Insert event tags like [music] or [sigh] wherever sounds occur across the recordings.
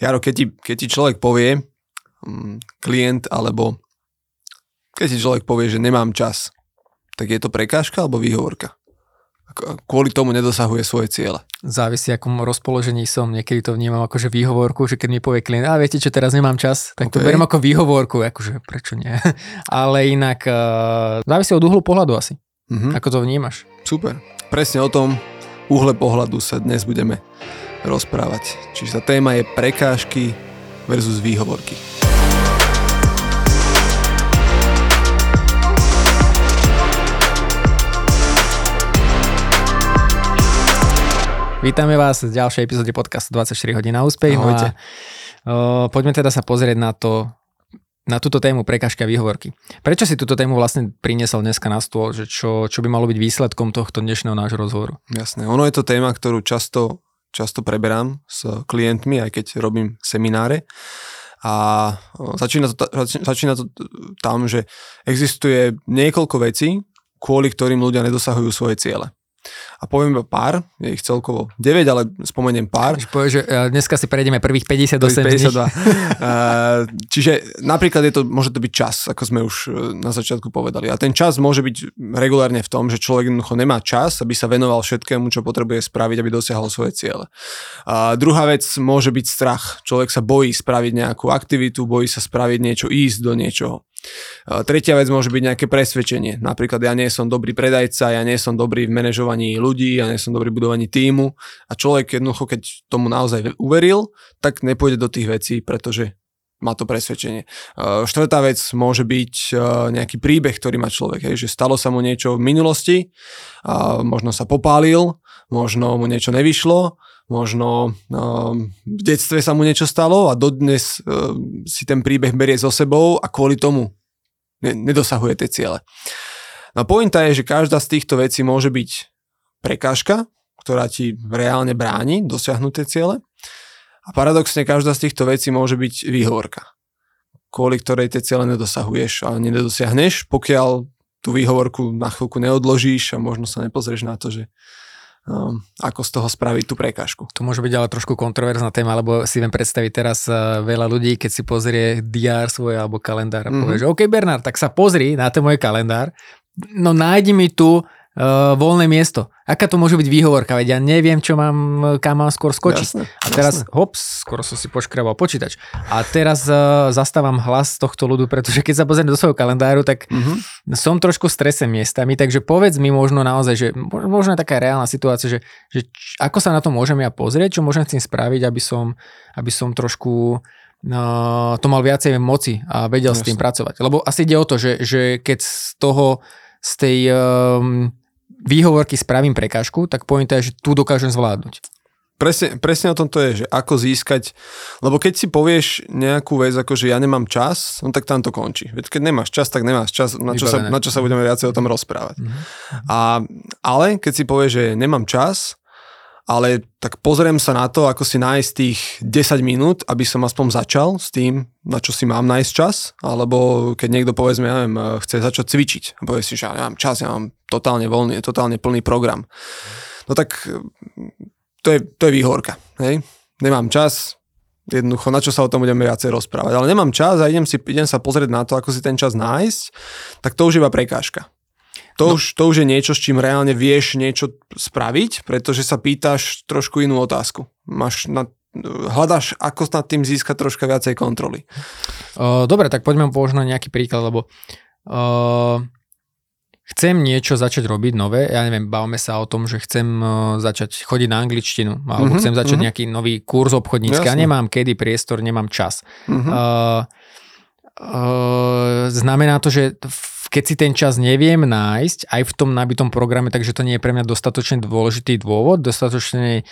Jaro, keď ti, keď ti človek povie, mm, klient, alebo keď ti človek povie, že nemám čas, tak je to prekážka alebo výhovorka? Kvôli tomu nedosahuje svoje ciele. Závisí, akom rozpoložení som. Niekedy to vnímam ako že výhovorku, že keď mi povie klient, a viete čo, teraz nemám čas, tak okay. to beriem ako výhovorku, akože prečo nie. [laughs] Ale inak uh, závisí od uhlu pohľadu asi. Uh-huh. Ako to vnímaš? Super. Presne o tom uhle pohľadu sa dnes budeme rozprávať. Čiže tá téma je prekážky versus výhovorky. Vítame vás v ďalšej epizóde podcastu 24 hodín na úspech. No a, o, poďme teda sa pozrieť na to, na túto tému prekažky a výhovorky. Prečo si túto tému vlastne priniesol dneska na stôl, že čo, čo by malo byť výsledkom tohto dnešného nášho rozhovoru? Jasné, ono je to téma, ktorú často, často preberám s klientmi, aj keď robím semináre. A začína to, začína to tam, že existuje niekoľko vecí, kvôli ktorým ľudia nedosahujú svoje ciele. A poviem iba pár, je ich celkovo 9, ale spomeniem pár. Povie, že e, dneska si prejdeme prvých 58 52. uh, čiže napríklad je to, môže to byť čas, ako sme už e, na začiatku povedali. A ten čas môže byť regulárne v tom, že človek jednoducho nemá čas, aby sa venoval všetkému, čo potrebuje spraviť, aby dosiahol svoje ciele. A druhá vec môže byť strach. Človek sa bojí spraviť nejakú aktivitu, bojí sa spraviť niečo, ísť do niečoho. Tretia vec môže byť nejaké presvedčenie. Napríklad ja nie som dobrý predajca, ja nie som dobrý v manažovaní ľudí, ja nie som dobrý v budovaní týmu a človek jednoducho, keď tomu naozaj uveril, tak nepôjde do tých vecí, pretože má to presvedčenie. Štvrtá vec môže byť nejaký príbeh, ktorý má človek, hej, že stalo sa mu niečo v minulosti, možno sa popálil, možno mu niečo nevyšlo, možno v detstve sa mu niečo stalo a dodnes si ten príbeh berie so sebou a kvôli tomu nedosahuje tie ciele. No pointa je, že každá z týchto vecí môže byť prekážka, ktorá ti reálne bráni dosiahnuť tie ciele a paradoxne každá z týchto vecí môže byť výhovorka, kvôli ktorej tie ciele nedosahuješ a nedosiahneš, pokiaľ tú výhovorku na chvíľku neodložíš a možno sa nepozrieš na to, že um, ako z toho spraviť tú prekážku. To môže byť ale trošku kontroverzná téma, lebo si viem predstaviť teraz uh, veľa ľudí, keď si pozrie DR svoj alebo kalendár a povie, mm-hmm. že OK Bernard, tak sa pozri na ten môj kalendár, no nájdi mi tu uh, voľné miesto. Aká to môže byť výhovorka? Veď ja neviem, čo mám, kam mám skôr skočiť. Jasne, a teraz, jasne. hops, skoro som si poškrabal počítač. A teraz uh, zastávam hlas tohto ľudu, pretože keď sa pozriem do svojho kalendáru, tak mm-hmm. som trošku v strese miestami, takže povedz mi možno naozaj, že možno je taká reálna situácia, že, že č, ako sa na to môžem ja pozrieť, čo môžem s tým spraviť, aby som, aby som trošku uh, to mal viacej moci a vedel Jasne. s tým pracovať. Lebo asi ide o to, že, že keď z toho, z tej um, výhovorky spravím prekážku, tak pointa je, že tu dokážem zvládnuť. Presne, presne o tom to je, že ako získať, lebo keď si povieš nejakú vec, ako že ja nemám čas, no tak tam to končí. Veď keď nemáš čas, tak nemáš čas, na čo, sa, na čo sa budeme viacej o tom rozprávať. Mm-hmm. A, ale keď si povieš, že nemám čas, ale tak pozriem sa na to, ako si nájsť tých 10 minút, aby som aspoň začal s tým, na čo si mám nájsť čas, alebo keď niekto povedzme, ja neviem, chce začať cvičiť a povie si, že ja nemám čas, ja mám totálne voľný, totálne plný program. No tak to je, to je výhorka, hej? Nemám čas, jednoducho, na čo sa o tom budeme viacej rozprávať. Ale nemám čas a idem, si, idem sa pozrieť na to, ako si ten čas nájsť, tak to už iba prekážka. To, no. už, to už je niečo, s čím reálne vieš niečo spraviť, pretože sa pýtaš trošku inú otázku. Máš na, hľadaš, ako nad tým získať troška viacej kontroly. Dobre, tak poďme možno nejaký príklad, lebo uh, chcem niečo začať robiť nové, ja neviem, bavme sa o tom, že chcem začať chodiť na angličtinu, alebo uh-huh, chcem začať uh-huh. nejaký nový kurz obchodnícky a nemám kedy priestor, nemám čas. Uh-huh. Uh, uh, znamená to, že keď si ten čas neviem nájsť aj v tom nabitom programe, takže to nie je pre mňa dostatočne dôležitý dôvod, dostatočne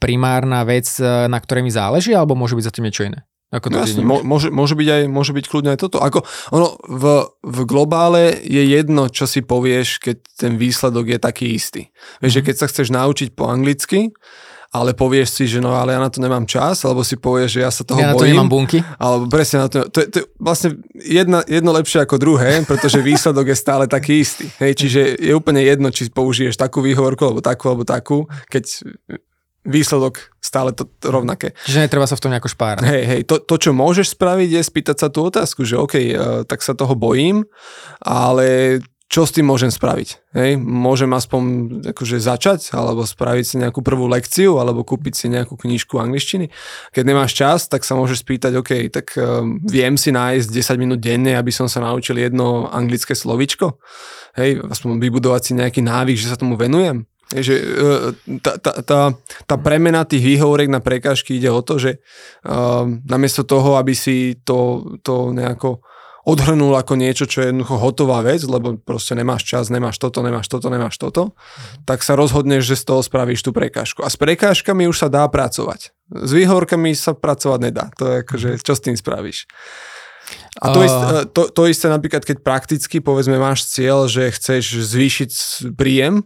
primárna vec, e, na ktorej mi záleží, alebo môže byť za tým niečo iné? Ako to no jasne, môže, môže, byť aj, môže byť kľudne aj toto. Ako, ono v, v globále je jedno, čo si povieš, keď ten výsledok je taký istý. Vieš, mm. že mhm. keď sa chceš naučiť po anglicky, ale povieš si, že no ale ja na to nemám čas, alebo si povieš, že ja sa toho ja bojím. Na to nemám bunky. Alebo presne na to, to, to, to je vlastne jedna, jedno lepšie ako druhé, pretože výsledok je stále taký istý. Hej, čiže je úplne jedno, či použiješ takú výhovorku, alebo takú, alebo takú, keď výsledok stále to, to rovnaké. Čiže netreba sa v tom nejako špárať. Hej, hej, to, to, čo môžeš spraviť, je spýtať sa tú otázku, že OK, uh, tak sa toho bojím, ale čo s tým môžem spraviť? Hej, môžem aspoň akože začať, alebo spraviť si nejakú prvú lekciu, alebo kúpiť si nejakú knižku angličtiny. Keď nemáš čas, tak sa môžeš spýtať, OK, tak um, viem si nájsť 10 minút denne, aby som sa naučil jedno anglické slovičko. Hej, aspoň vybudovať si nejaký návyk, že sa tomu venujem. Hej, že uh, tá, tá, tá, tá premena tých výhovorek na prekážky ide o to, že uh, namiesto toho, aby si to, to nejako odhrnul ako niečo, čo je jednoducho hotová vec, lebo proste nemáš čas, nemáš toto, nemáš toto, nemáš toto, tak sa rozhodneš, že z toho spravíš tú prekážku. A s prekážkami už sa dá pracovať. S výhorkami sa pracovať nedá. To je akože, čo s tým spravíš? A to, uh... isté, to, to isté napríklad, keď prakticky, povedzme, máš cieľ, že chceš zvýšiť príjem,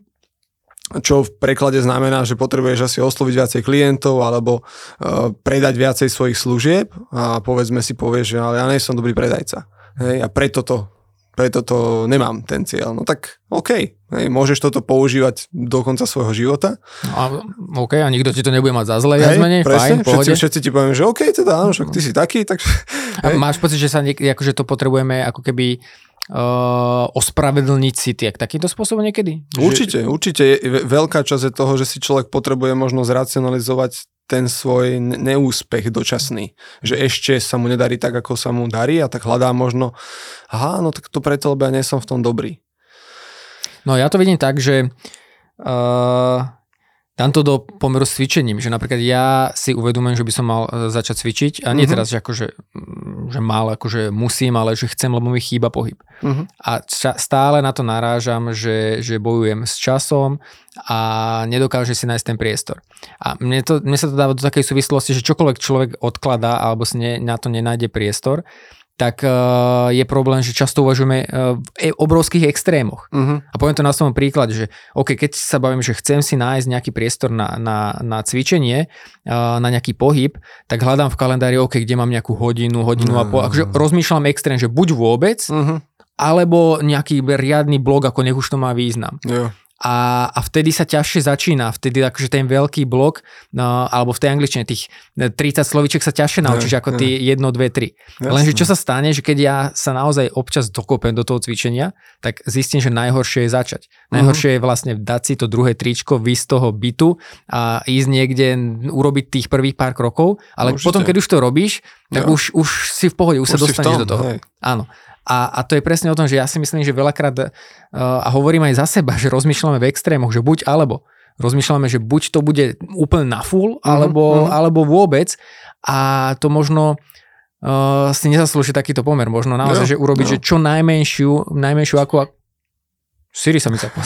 čo v preklade znamená, že potrebuješ asi osloviť viacej klientov alebo uh, predať viacej svojich služieb a povedzme si povieš, že ale ja nie som dobrý predajca. Hej, a preto to, preto to nemám ten cieľ. No tak OK, hej, môžeš toto používať do konca svojho života. A, OK, a nikto ti to nebude mať za zle, ja menej, presne, fajn, všetci, všetci ti poviem, že OK, teda áno, však ty si taký, tak... A máš pocit, že sa niek- akože to potrebujeme ako keby uh, ospravedlniť si tak takýmto spôsobom niekedy? Určite, že... určite. Veľká časť je toho, že si človek potrebuje možno zracionalizovať ten svoj neúspech dočasný. Že ešte sa mu nedarí tak, ako sa mu darí a tak hľadá možno, aha, no tak to preto, lebo ja nie som v tom dobrý. No ja to vidím tak, že uh, dám to do pomeru s cvičením, že napríklad ja si uvedomujem, že by som mal e, začať cvičiť a nie uh-huh. teraz, že akože, že mal, akože musím, ale že chcem, lebo mi chýba pohyb. Uh-huh. A ča- stále na to narážam, že, že bojujem s časom a nedokáže si nájsť ten priestor. A mne, to, mne sa to dáva do takej súvislosti, že čokoľvek človek odkladá alebo si ne, na to nenájde priestor, tak uh, je problém, že často uvažujeme uh, v e, obrovských extrémoch. Uh-huh. A poviem to na svojom príklade, že OK, keď sa bavím, že chcem si nájsť nejaký priestor na, na, na cvičenie, uh, na nejaký pohyb, tak hľadám v kalendári, OK, kde mám nejakú hodinu, hodinu uh-huh. a pol. Akože rozmýšľam extrém, že buď vôbec, uh-huh. alebo nejaký riadny blog, ako nech už to má význam. Yeah a, a vtedy sa ťažšie začína, vtedy akože ten veľký blok, no, alebo v tej angličtine tých 30 slovičiek sa ťažšie naučíš ne, ako tie 1, 2, 3. Lenže čo sa stane, že keď ja sa naozaj občas dokopem do toho cvičenia, tak zistím, že najhoršie je začať. Najhoršie uh-huh. je vlastne dať si to druhé tričko, vysť z toho bytu a ísť niekde urobiť tých prvých pár krokov, ale Určite. potom, keď už to robíš, tak už, už si v pohode, už, už sa dostaneš do toho. Hej. Áno. A, a to je presne o tom, že ja si myslím, že veľakrát, uh, a hovorím aj za seba, že rozmýšľame v extrémoch, že buď alebo. Rozmýšľame, že buď to bude úplne na full, mhm, alebo, mm-hmm. alebo vôbec. A to možno uh, si nezaslúži takýto pomer. Možno naozaj, jo, že urobiť, jo. že čo najmenšiu, najmenšiu ako, Siri sa mi zapol.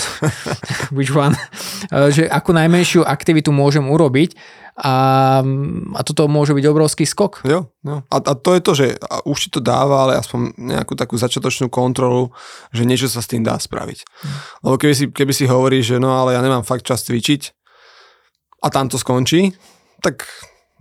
[laughs] Which one? že akú najmenšiu aktivitu môžem urobiť a, a toto môže byť obrovský skok. Jo, jo. A, a to je to, že už ti to dáva, ale aspoň nejakú takú začiatočnú kontrolu, že niečo sa s tým dá spraviť. Hm. Lebo keby si, keby si hovorí, že no ale ja nemám fakt čas cvičiť a tam to skončí, tak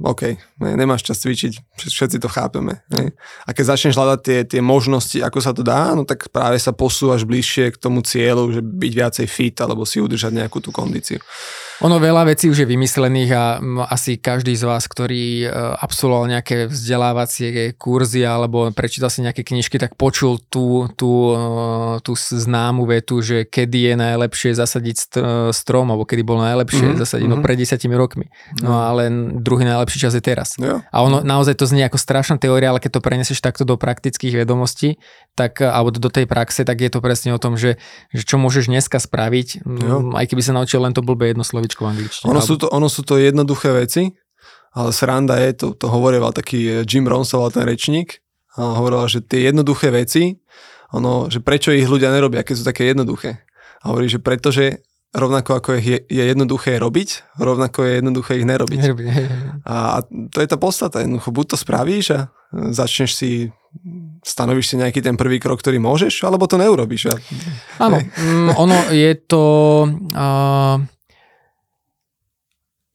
OK, nemáš čas cvičiť, všetci to chápeme. Ne? A keď začneš hľadať tie, tie možnosti, ako sa to dá, no tak práve sa posúvaš bližšie k tomu cieľu, že byť viacej fit alebo si udržať nejakú tú kondíciu. Ono veľa vecí už je vymyslených a asi každý z vás, ktorý e, absolvoval nejaké vzdelávacie kurzy alebo prečítal si nejaké knižky, tak počul tú, tú, e, tú známu vetu, že kedy je najlepšie zasadiť strom, alebo kedy bolo najlepšie mm-hmm. zasadiť, no mhm. pred desiatimi rokmi. No mm-hmm. ale druhý najlepší čas je teraz. Yeah. A ono naozaj to znie ako strašná teória, ale keď to prenesieš takto do praktických vedomostí, tak, alebo do tej praxe, tak je to presne o tom, že, že čo môžeš dneska spraviť, yeah. aj keby sa naučil len to blbé jedno slovičko slovíčko v angličtine. Ono, sú to, ono sú to jednoduché veci, ale sranda je, to, to hovoril taký eh, Jim Rohn, ten rečník, a hovoril, že tie jednoduché veci, ono, že prečo ich ľudia nerobia, keď sú také jednoduché. A hovorí, že pretože rovnako ako je, je jednoduché robiť, rovnako je jednoduché ich nerobiť. Nerobiť. A to je tá podstata. Jednoducho, buď to spravíš a začneš si, stanovíš si nejaký ten prvý krok, ktorý môžeš, alebo to neurobiš. Áno, mm, ono je to... Uh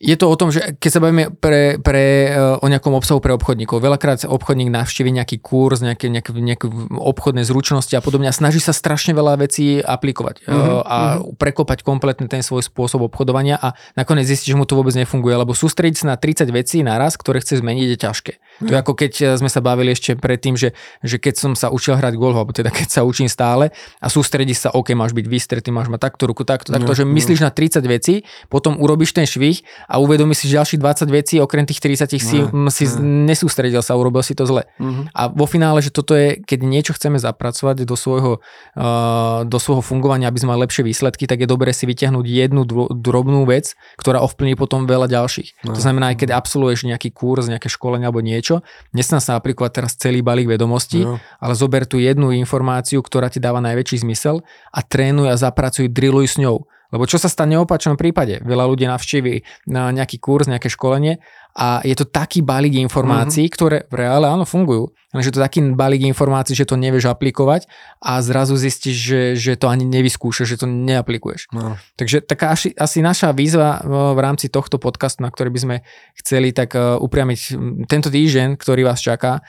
je to o tom, že keď sa bavíme pre, pre, uh, o nejakom obsahu pre obchodníkov, veľakrát obchodník navštívi nejaký kurz, nejaké, nejaké, nejaké obchodné zručnosti a podobne a snaží sa strašne veľa vecí aplikovať mm-hmm. a mm-hmm. prekopať kompletne ten svoj spôsob obchodovania a nakoniec zistí, že mu to vôbec nefunguje, lebo sústrediť sa na 30 vecí naraz, ktoré chce zmeniť, je ťažké. To je ako keď eh, sme sa bavili ešte predtým, že, že keď som sa učil hrať golf, alebo teda keď sa učím stále a sústredí sa, OK, máš byť vystretý, máš mať takto ruku, takto, takto, mm-hmm. že myslíš na 30 vecí, potom urobíš ten švih a uvedomíš si, ďalších 20 vecí, okrem tých 30 si, ne, si ne. nesústredil sa, urobil si to zle. Mm-hmm. A vo finále, že toto je, keď niečo chceme zapracovať do svojho, uh, do svojho fungovania, aby sme mali lepšie výsledky, tak je dobré si vyťahnuť jednu drobnú vec, ktorá ovplyvní potom veľa ďalších. Ne. To znamená, aj keď absolvuješ nejaký kurz, nejaké školenie alebo niečo, nesná sa aplikovať teraz celý balík vedomostí, ne. ale zober tú jednu informáciu, ktorá ti dáva najväčší zmysel a trénuj a zapracuj, drilluj s ňou. Lebo čo sa stane v opačnom prípade? Veľa ľudí navštíví na nejaký kurz, nejaké školenie a je to taký balík informácií, mm-hmm. ktoré v reále áno fungujú, ale že to taký balík informácií, že to nevieš aplikovať a zrazu zistíš, že, že to ani nevyskúšaš, že to neaplikuješ. No. Takže taká asi, asi naša výzva v rámci tohto podcastu, na ktorý by sme chceli tak uh, upriamiť tento týždeň, ktorý vás čaká,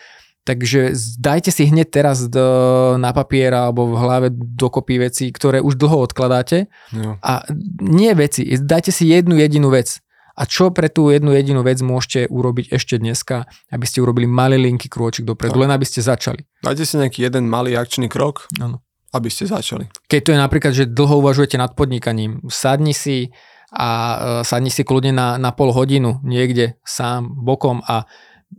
Takže dajte si hneď teraz do, na papier alebo v hlave dokopy veci, ktoré už dlho odkladáte. Jo. A nie veci, dajte si jednu jedinú vec. A čo pre tú jednu jedinú vec môžete urobiť ešte dneska, aby ste urobili malý linky krôčik dopredu, len aby ste začali. Dajte si nejaký jeden malý akčný krok, ano. aby ste začali. Keď to je napríklad, že dlho uvažujete nad podnikaním, sadni si a uh, sadni si kľudne na, na pol hodinu niekde sám, bokom a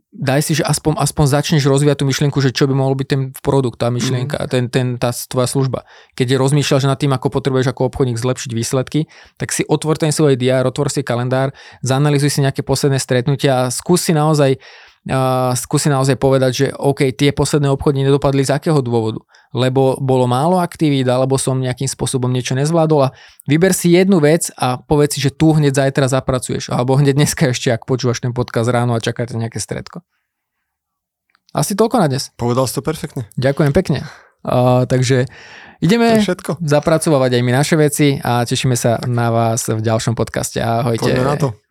daj si, že aspoň, aspoň začneš rozvíjať tú myšlienku, že čo by mohol byť ten produkt, tá myšlienka, mm. ten, ten, tá tvoja služba. Keď rozmýšľaš nad tým, ako potrebuješ ako obchodník zlepšiť výsledky, tak si otvor ten svoj diár, otvor si kalendár, zanalizuj si nejaké posledné stretnutia a skús si naozaj uh, skúsi naozaj povedať, že OK, tie posledné obchody nedopadli z akého dôvodu? Lebo bolo málo aktivít, alebo som nejakým spôsobom niečo nezvládol a vyber si jednu vec a povedz si, že tu hneď zajtra zapracuješ, alebo hneď dneska ešte, ak počúvaš ten podcast ráno a čakáte nejaké stredko. Asi toľko na dnes. Povedal si to perfektne. Ďakujem pekne. Uh, takže ideme zapracovať aj my naše veci a tešíme sa na vás v ďalšom podcaste. Ahojte. Poďme na to.